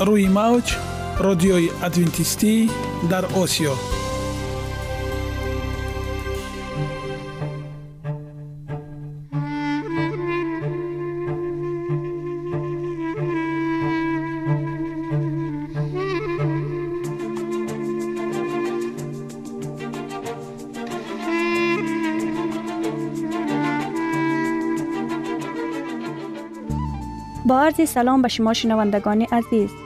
روی موج رادیوی ادوینتیستی در آسیا. با عرض سلام به شما شنوندگان عزیز.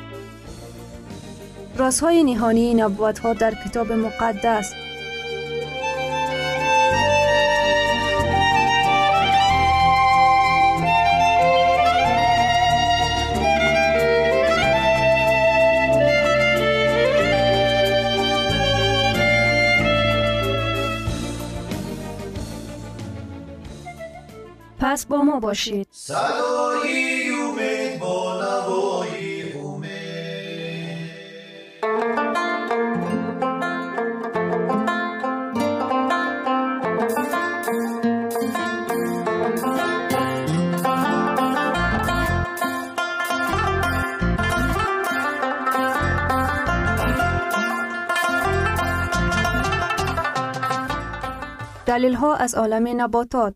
رازهای نهانی نبوت ها در کتاب مقدس. پس با ما باشید. صدای دلیل ها از عالم نباتات.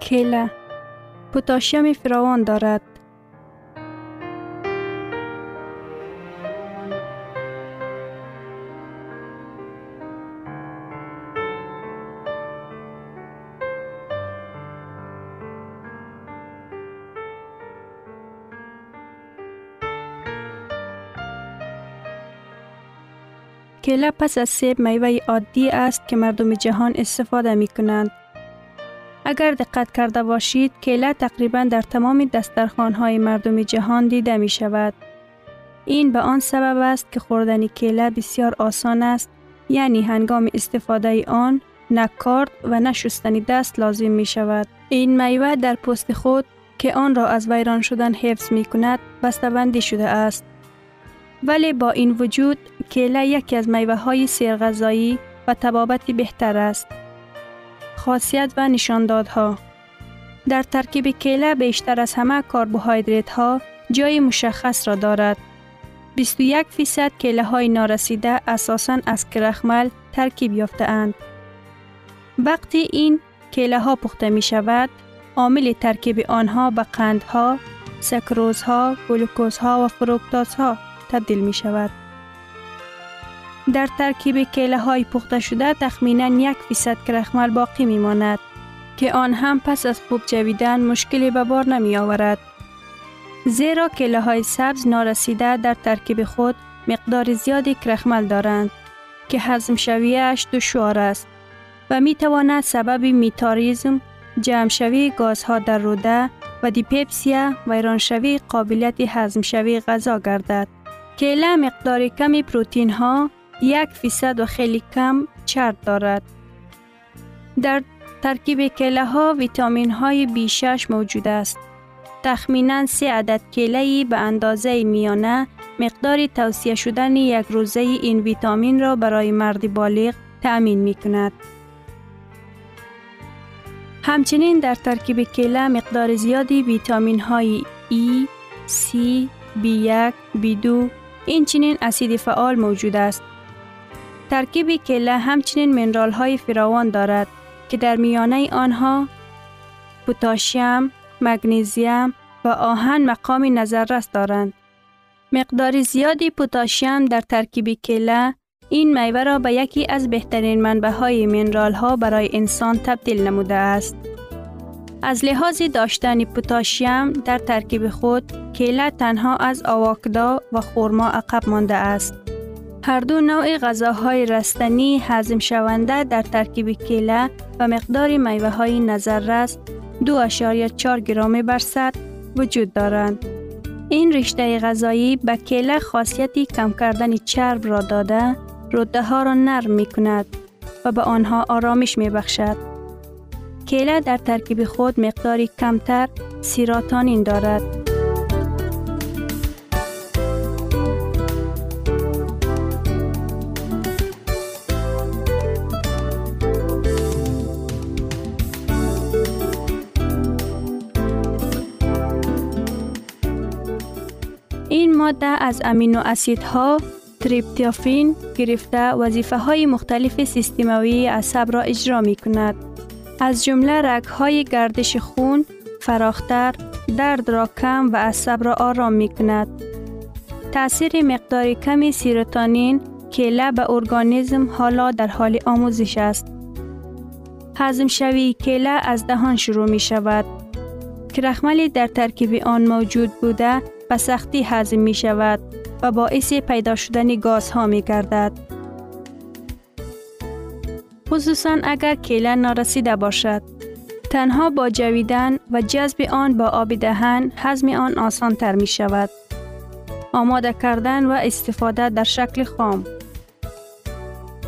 کیله پوتاشیم فراوان دارد. کیله پس از سیب میوه عادی است که مردم جهان استفاده می کنند. اگر دقت کرده باشید کیله تقریبا در تمام دسترخوان های مردم جهان دیده می شود. این به آن سبب است که خوردن کیله بسیار آسان است یعنی هنگام استفاده آن نه و نه شستن دست لازم می شود. این میوه در پوست خود که آن را از ویران شدن حفظ می کند بسته‌بندی شده است. ولی با این وجود کیله یکی از میوه های سیرغذایی و تبابت بهتر است. خاصیت و نشاندادها در ترکیب کیله بیشتر از همه کربوهیدرات ها جای مشخص را دارد. 21 فیصد کیله های نارسیده اساساً از کرخمل ترکیب یافته اند. وقتی این کیله ها پخته می شود، عامل ترکیب آنها به قندها، سکروزها، گلوکوزها و فروکتازها تبدیل می شود. در ترکیب کیله های پخته شده تخمینا یک فیصد کرخمل باقی می ماند که آن هم پس از خوب جویدن مشکلی به بار نمی آورد. زیرا کیله های سبز نارسیده در ترکیب خود مقدار زیادی کرخمل دارند که هضم شویش دشوار است و می تواند سبب میتاریزم، جمع شوی گازها در روده و دیپپسیا و شوی قابلیت هضم شوی غذا گردد. کیله مقدار کمی پروتین ها یک فیصد و خیلی کم چرب دارد. در ترکیب کیله ها ویتامین های B6 موجود است. تخمینا سه عدد کیله به اندازه میانه مقدار توصیه شدن یک روزه این ویتامین را برای مرد بالغ تأمین می کند. همچنین در ترکیب کیله مقدار زیادی ویتامین های E, C, B1, B2 این چنین اسید فعال موجود است. ترکیب کیله همچنین منرال های فراوان دارد که در میانه آنها پوتاشیم، مگنیزیم و آهن مقام نظررس دارند. مقدار زیادی پوتاشیم در ترکیب کیله این میوه را به یکی از بهترین منبع های منرال ها برای انسان تبدیل نموده است. از لحاظ داشتن پوتاشیم در ترکیب خود، کیله تنها از آواکدا و خورما عقب مانده است. هر دو نوع غذاهای رستنی هضم شونده در ترکیب کیله و مقدار میوه های نظررس 2.4 گرم بر وجود دارند. این رشته غذایی به کیله خاصیتی کم کردن چرب را داده روده ها را نرم می کند و به آنها آرامش می بخشد. کیله در ترکیب خود مقداری کمتر سیراتانین دارد. ماده از امینو اسیدها تریپتیافین گرفته وظیفه های مختلف سیستموی عصب را اجرا می کند. از جمله رگ های گردش خون فراختر، درد را کم و عصب را آرام می کند. تأثیر مقدار کمی سیروتونین کیله به ارگانیزم حالا در حال آموزش است. هضم شوی کیله از دهان شروع می شود. کرخملی در ترکیب آن موجود بوده به سختی هضم می شود و باعث پیدا شدن گازها می گردد. خصوصا اگر کیله نارسیده باشد. تنها با جویدن و جذب آن با آب دهن هضم آن آسان تر می شود. آماده کردن و استفاده در شکل خام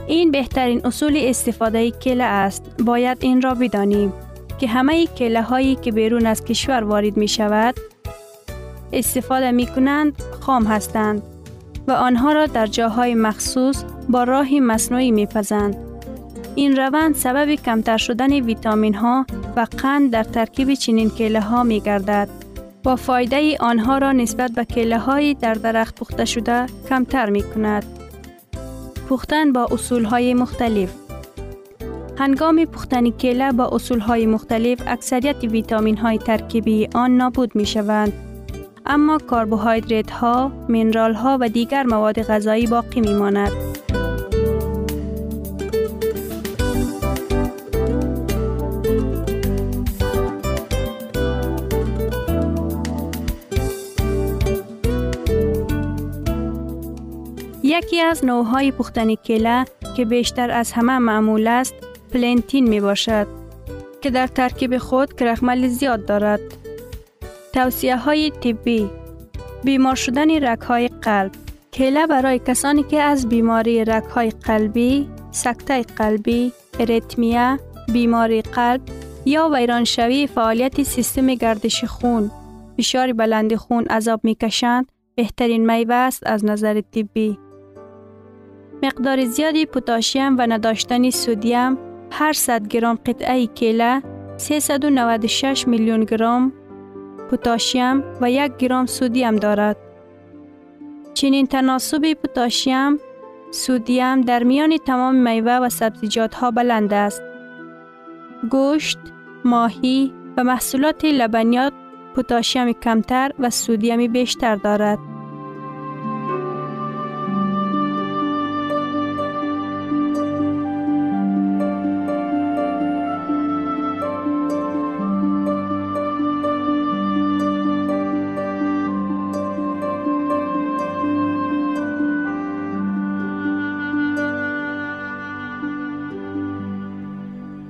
این بهترین اصول استفاده کیله است. باید این را بدانیم که همه کیله هایی که بیرون از کشور وارد می شود استفاده می کنند خام هستند و آنها را در جاهای مخصوص با راهی مصنوعی می پزند. این روند سبب کمتر شدن ویتامین ها و قند در ترکیب چنین کله ها می گردد و فایده آنها را نسبت به کله های در درخت پخته شده کمتر می کند. پختن با اصول های مختلف هنگام پختن کله با اصول های مختلف اکثریت ویتامین های ترکیبی آن نابود می شوند. اما کربوهیدرات ها، منرال ها و دیگر مواد غذایی باقی می ماند. یکی از نوعهای پختن کله که بیشتر از همه معمول است پلنتین می باشد که در ترکیب خود کرخمل زیاد دارد. توصیه های طبی بیمار شدن رک های قلب کله برای کسانی که از بیماری رک های قلبی، سکته قلبی، اریتمیا، بیماری قلب یا ویرانشوی فعالیت سیستم گردش خون، فشار بلند خون عذاب می کشند، بهترین میوه است از نظر طبی. مقدار زیادی پوتاشیم و نداشتن سودیم هر 100 گرم قطعه کیله 396 میلیون گرم پوتاشیم و یک گرم سودیم دارد. چنین تناسب پوتاشیم سودیم در میان تمام میوه و سبزیجات ها بلند است. گوشت، ماهی و محصولات لبنیات پوتاشیم کمتر و سودیم بیشتر دارد.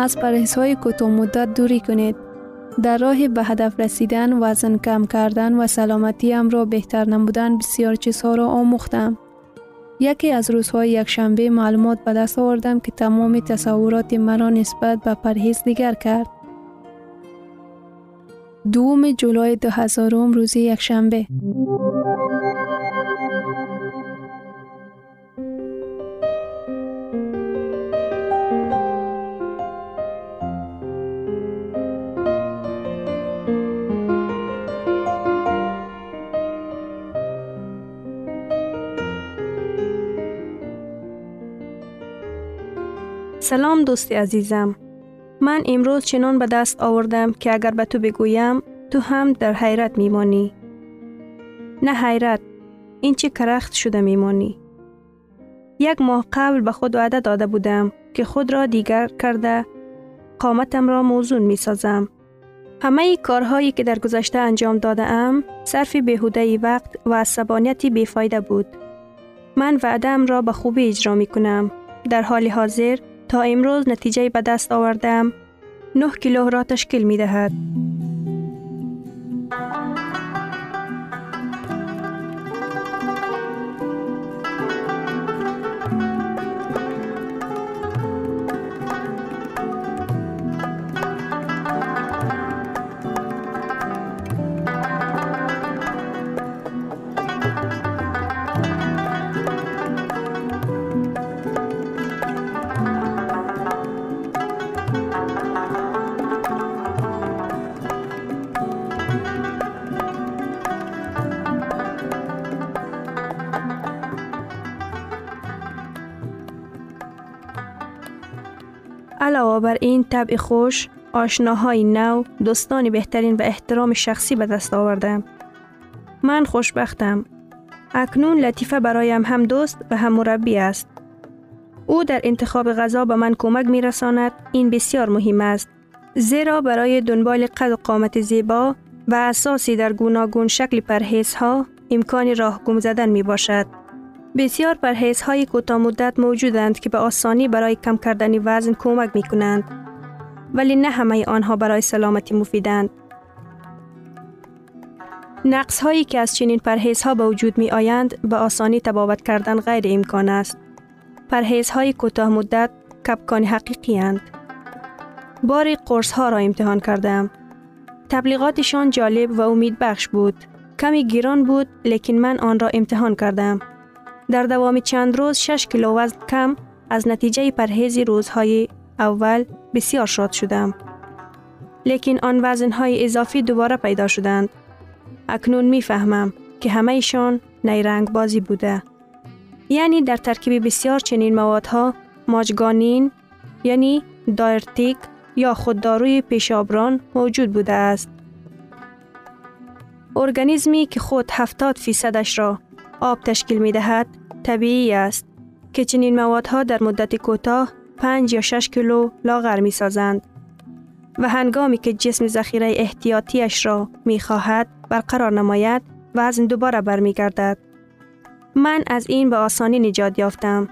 از پرهیز های کوتاه دوری کنید. در راه به هدف رسیدن وزن کم کردن و سلامتی ام را بهتر نمودن بسیار چیزها را آموختم. یکی از روزهای یک شنبه معلومات به دست آوردم که تمام تصورات مرا نسبت به پرهیز دیگر کرد. دوم جولای 2000 روز یک سلام دوست عزیزم. من امروز چنان به دست آوردم که اگر به تو بگویم تو هم در حیرت میمانی. نه حیرت. این چه کرخت شده میمانی. یک ماه قبل به خود وعده داده بودم که خود را دیگر کرده قامتم را موزون می سازم. همه کارهایی که در گذشته انجام داده ام صرف بهوده وقت و عصبانیتی بیفایده بود. من وعدم را به خوبی اجرا می کنم. در حال حاضر تا امروز نتیجه به دست آوردم 9 کیلو را تشکیل می دهد. علاوه بر این طبع خوش، آشناهای نو، دوستان بهترین و احترام شخصی به دست آوردم. من خوشبختم. اکنون لطیفه برایم هم دوست و هم مربی است. او در انتخاب غذا به من کمک می رساند. این بسیار مهم است. زیرا برای دنبال قد و قامت زیبا و اساسی در گوناگون شکل پرهیز ها امکان راه گم زدن می باشد. بسیار های کوتاه مدت موجودند که به آسانی برای کم کردن وزن کمک می کنند. ولی نه همه آنها برای سلامتی مفیدند. نقص هایی که از چنین ها به وجود می آیند به آسانی تبابت کردن غیر امکان است. های کوتاه مدت کپکان حقیقی هند. باری قرص ها را امتحان کردم. تبلیغاتشان جالب و امید بخش بود. کمی گیران بود لیکن من آن را امتحان کردم. در دوام چند روز 6 کیلو وزن کم از نتیجه پرهیز روزهای اول بسیار شاد شدم. لیکن آن وزنهای اضافی دوباره پیدا شدند. اکنون می فهمم که همه ایشان نیرنگ بازی بوده. یعنی در ترکیب بسیار چنین موادها ماجگانین یعنی دایرتیک یا خودداروی پیشابران موجود بوده است. ارگانیزمی که خود 70 فیصدش را آب تشکیل می دهد طبیعی است که چنین موادها در مدت کوتاه 5 یا 6 کیلو لاغر می سازند و هنگامی که جسم ذخیره احتیاطیش را می خواهد برقرار نماید وزن دوباره برمی گردد. من از این به آسانی نجات یافتم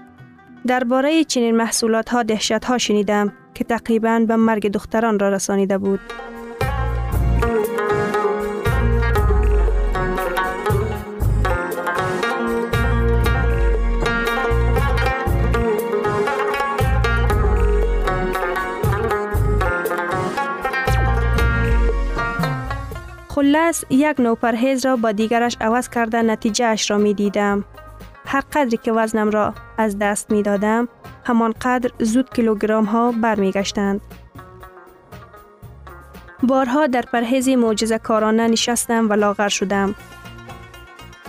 درباره چنین محصولات ها دهشت ها شنیدم که تقریبا به مرگ دختران را رسانیده بود. خلاص یک نوع پرهیز را با دیگرش عوض کرده نتیجه اش را می دیدم. هر قدری که وزنم را از دست می دادم همان قدر زود کیلوگرام ها می گشتند. بارها در پرهیز معجزه کارانه نشستم و لاغر شدم.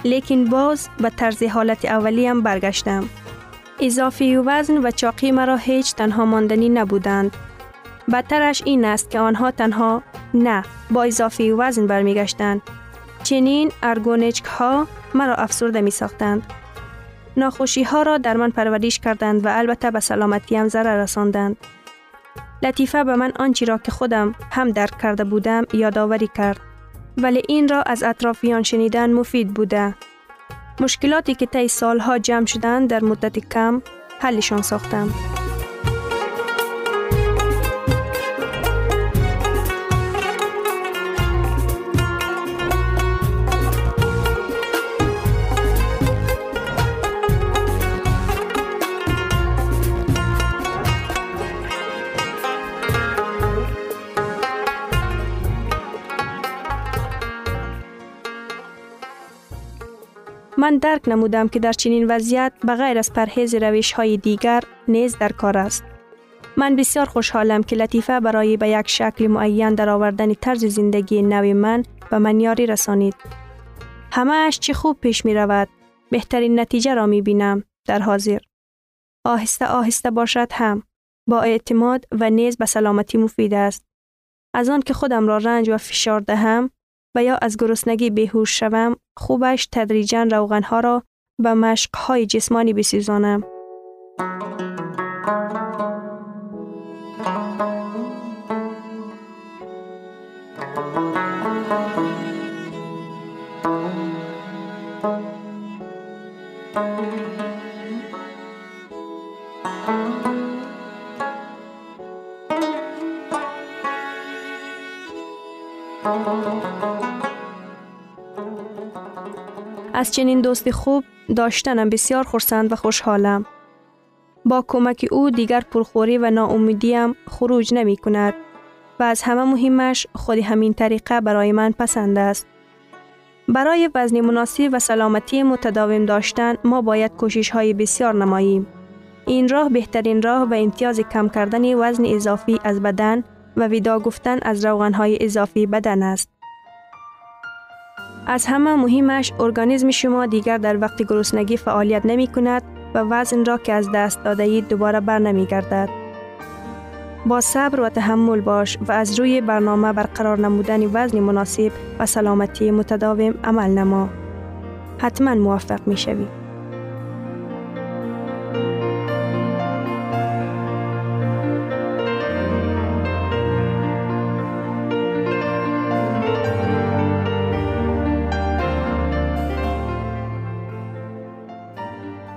لیکن باز به طرز حالت اولیم برگشتم. اضافی وزن و چاقی مرا هیچ تنها ماندنی نبودند. بدترش این است که آنها تنها نه با اضافی وزن برمیگشتند. چنین ارگونچک ها مرا افسرده می ساختند. ناخوشی ها را در من پرورش کردند و البته به سلامتیم ضرر رساندند. لطیفه به من آنچی را که خودم هم درک کرده بودم یادآوری کرد. ولی این را از اطرافیان شنیدن مفید بوده. مشکلاتی که طی سالها جمع شدند در مدت کم حلشان ساختم. من درک نمودم که در چنین وضعیت بغیر از پرهیز روش های دیگر نیز در کار است. من بسیار خوشحالم که لطیفه برای به یک شکل معین در آوردن طرز زندگی نوی من به من یاری رسانید. همه اش چه خوب پیش می رود. بهترین نتیجه را می بینم در حاضر. آهسته آهسته باشد هم با اعتماد و نیز به سلامتی مفید است. از آن که خودم را رنج و فشار دهم و یا از گرسنگی بهوش شوم خوبش تدریجا روغنها را به مشقهای جسمانی بسیزانم. از چنین دوست خوب داشتنم بسیار خورسند و خوشحالم. با کمک او دیگر پرخوری و ناامیدیم خروج نمی کند و از همه مهمش خود همین طریقه برای من پسند است. برای وزن مناسب و سلامتی متداوم داشتن ما باید کوشش های بسیار نماییم. این راه بهترین راه و امتیاز کم کردن وزن اضافی از بدن و ویدا گفتن از روغن های اضافی بدن است. از همه مهمش ارگانیسم شما دیگر در وقت گرسنگی فعالیت نمی کند و وزن را که از دست داده اید دوباره بر نمی گردد. با صبر و تحمل باش و از روی برنامه برقرار نمودن وزن مناسب و سلامتی متداوم عمل نما. حتما موفق می شوی.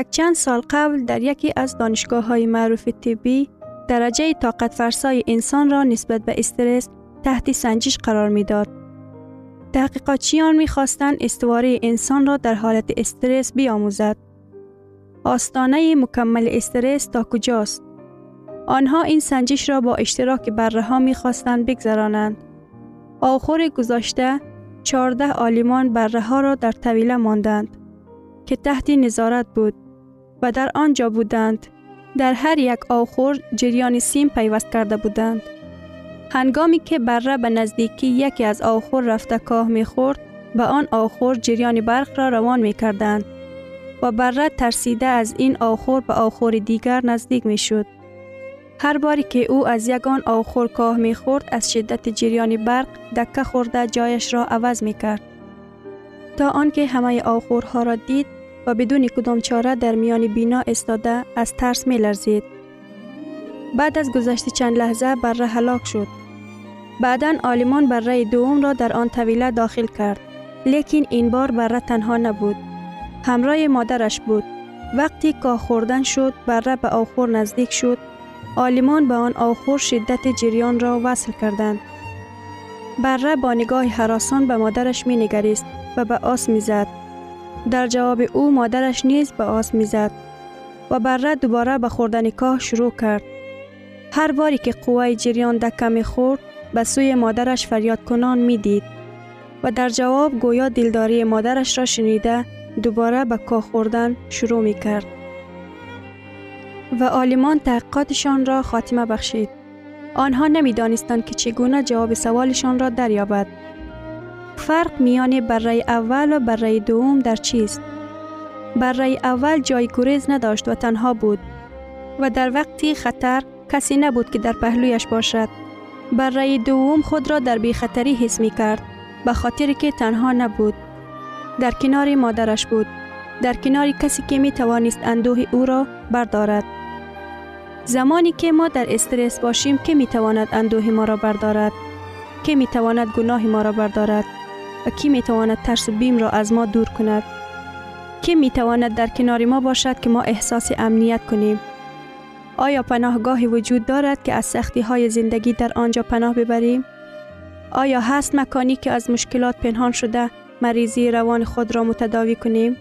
یک چند سال قبل در یکی از دانشگاه های معروف طبی درجه طاقت فرسای انسان را نسبت به استرس تحت سنجش قرار می داد. تحقیقاتچیان می خواستند استواره انسان را در حالت استرس بیاموزد. آستانه مکمل استرس تا کجاست؟ آنها این سنجش را با اشتراک بره ها می خواستند بگذرانند. آخر گذاشته 14 آلیمان بره ها را در طویله ماندند که تحت نظارت بود و در آنجا بودند. در هر یک آخر جریان سیم پیوست کرده بودند. هنگامی که بره به نزدیکی یکی از آخر رفته کاه می خورد به آن آخر جریان برق را روان می کردند و بره ترسیده از این آخر به آخر دیگر نزدیک می شد. هر باری که او از یگان آخر کاه می خورد از شدت جریان برق دکه خورده جایش را عوض می کرد. تا آنکه همه آخرها را دید و بدون کدام چاره در میان بینا استاده از ترس می لرزید. بعد از گذشت چند لحظه بره هلاک شد. بعدا آلمان بره دوم را در آن طویله داخل کرد. لیکن این بار بره تنها نبود. همراه مادرش بود. وقتی کاه خوردن شد بره به آخر نزدیک شد. آلمان به آن آخر شدت جریان را وصل کردند. بره با نگاه حراسان به مادرش می نگریست و به آس می زد. در جواب او مادرش نیز به آس می زد و بره دوباره به خوردن کاه شروع کرد. هر باری که قوه جریان دکه می خورد به سوی مادرش فریاد کنان می دید و در جواب گویا دلداری مادرش را شنیده دوباره به کاه خوردن شروع می کرد. و آلمان تحقیقاتشان را خاتمه بخشید. آنها نمی دانستند که چگونه جواب سوالشان را دریابد. فرق میان بره اول و بره دوم در چیست؟ بره اول جای گریز نداشت و تنها بود و در وقتی خطر کسی نبود که در پهلویش باشد. بره دوم خود را در خطری حس می کرد به خاطر که تنها نبود. در کنار مادرش بود. در کنار کسی که می توانست اندوه او را بردارد. زمانی که ما در استرس باشیم که می تواند اندوه ما را بردارد؟ که می تواند گناه ما را بردارد؟ و کی می تواند ترس و بیم را از ما دور کند؟ کی می تواند در کنار ما باشد که ما احساس امنیت کنیم؟ آیا پناهگاهی وجود دارد که از سختی های زندگی در آنجا پناه ببریم؟ آیا هست مکانی که از مشکلات پنهان شده مریضی روان خود را متداوی کنیم؟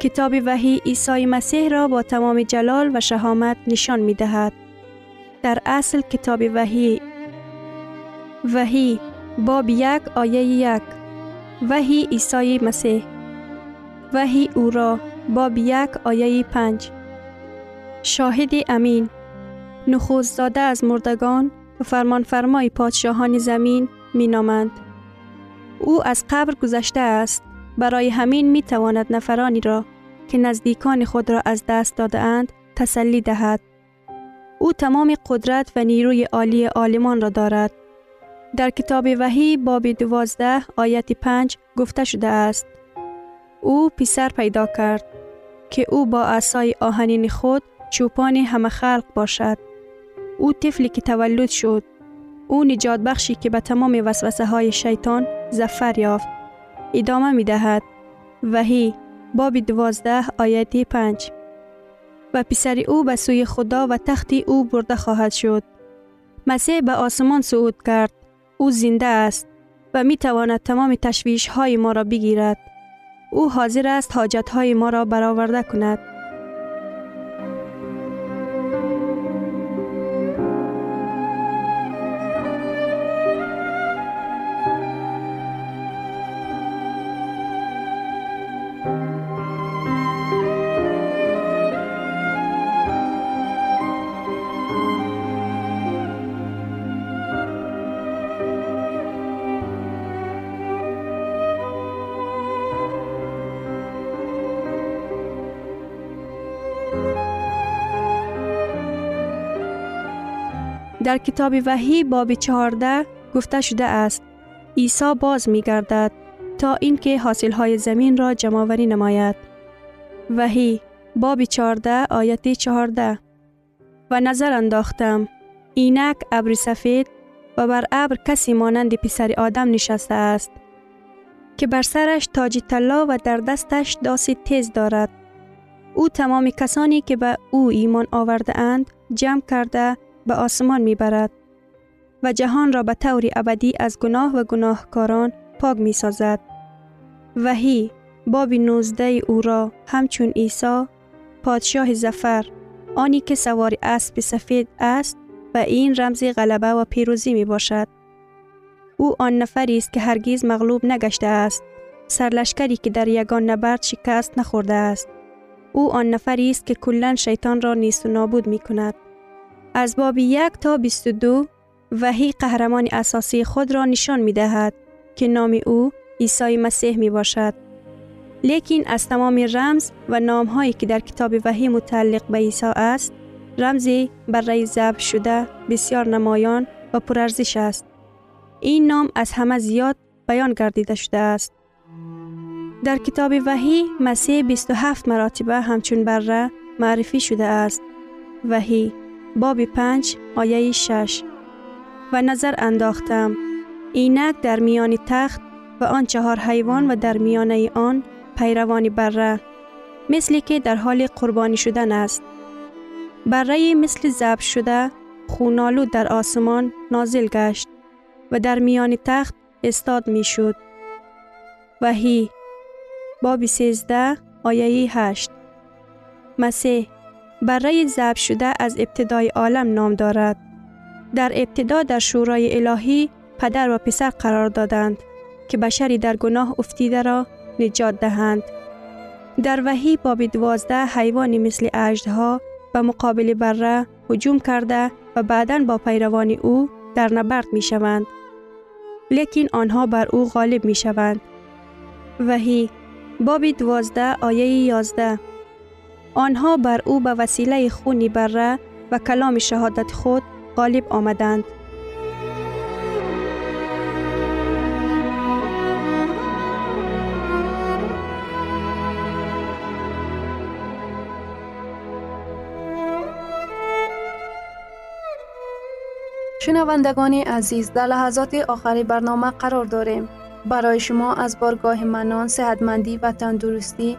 کتاب وحی عیسی مسیح را با تمام جلال و شهامت نشان می دهد. در اصل کتاب وحی وحی باب یک آیه یک وحی عیسی مسیح وحی او را باب یک آیه پنج شاهد امین نخوز زاده از مردگان و فرمان فرمای پادشاهان زمین می نامند. او از قبر گذشته است برای همین می تواند نفرانی را که نزدیکان خود را از دست داده اند تسلی دهد. او تمام قدرت و نیروی عالی عالمان را دارد. در کتاب وحی باب دوازده آیت پنج گفته شده است. او پسر پیدا کرد که او با عصای آهنین خود چوپان همه خلق باشد. او طفلی که تولد شد. او نجات بخشی که به تمام وسوسه های شیطان زفر یافت. ادامه می دهد. وحی باب دوازده آیت پنج و پسر او به سوی خدا و تختی او برده خواهد شد. مسیح به آسمان صعود کرد. او زنده است و می تواند تمام تشویش های ما را بگیرد. او حاضر است حاجت های ما را برآورده کند. در کتاب وحی باب 14 گفته شده است عیسی باز می گردد تا اینکه حاصل های زمین را جمعوری نماید. وحی باب 14 آیت 14 و نظر انداختم اینک ابر سفید و بر ابر کسی مانند پسر آدم نشسته است که بر سرش تاج طلا و در دستش داسی تیز دارد او تمام کسانی که به او ایمان آورده اند جمع کرده به آسمان می برد و جهان را به طور ابدی از گناه و گناهکاران پاک می سازد. وحی باب 19 او را همچون عیسی پادشاه زفر آنی که سوار اسب سفید است و این رمز غلبه و پیروزی می باشد. او آن نفری است که هرگیز مغلوب نگشته است. سرلشکری که در یگان نبرد شکست نخورده است. او آن نفری است که کلا شیطان را نیست و نابود می کند. از باب یک تا 22 وحی قهرمان اساسی خود را نشان می دهد که نام او عیسی مسیح می باشد. لیکن از تمام رمز و نام هایی که در کتاب وحی متعلق به عیسی است، رمزی برای ضبط شده بسیار نمایان و پرارزش است. این نام از همه زیاد بیان گردیده شده است. در کتاب وحی مسیح 27 مراتبه همچون بره معرفی شده است. وحی باب 5 آیه 6 و نظر انداختم اینک در میان تخت و آن چهار حیوان و در میانه آن پیروانی بره مثلی که در حال قربانی شدن است. بره مثل زب شده خونالو در آسمان نازل گشت و در میان تخت استاد می شد. وحی باب 13 آیه 8 مسیح برای ضبط شده از ابتدای عالم نام دارد. در ابتدا در شورای الهی پدر و پسر قرار دادند که بشری در گناه افتیده را نجات دهند. در وحی باب دوازده حیوانی مثل اجدها به مقابل بره هجوم کرده و بعدا با پیروان او در نبرد می شوند. لیکن آنها بر او غالب می شوند. وحی باب دوازده آیه یازده آنها بر او به وسیله خونی بره و کلام شهادت خود غالب آمدند. شنوندگان عزیز در لحظات آخری برنامه قرار داریم. برای شما از بارگاه منان، صحتمندی و تندرستی،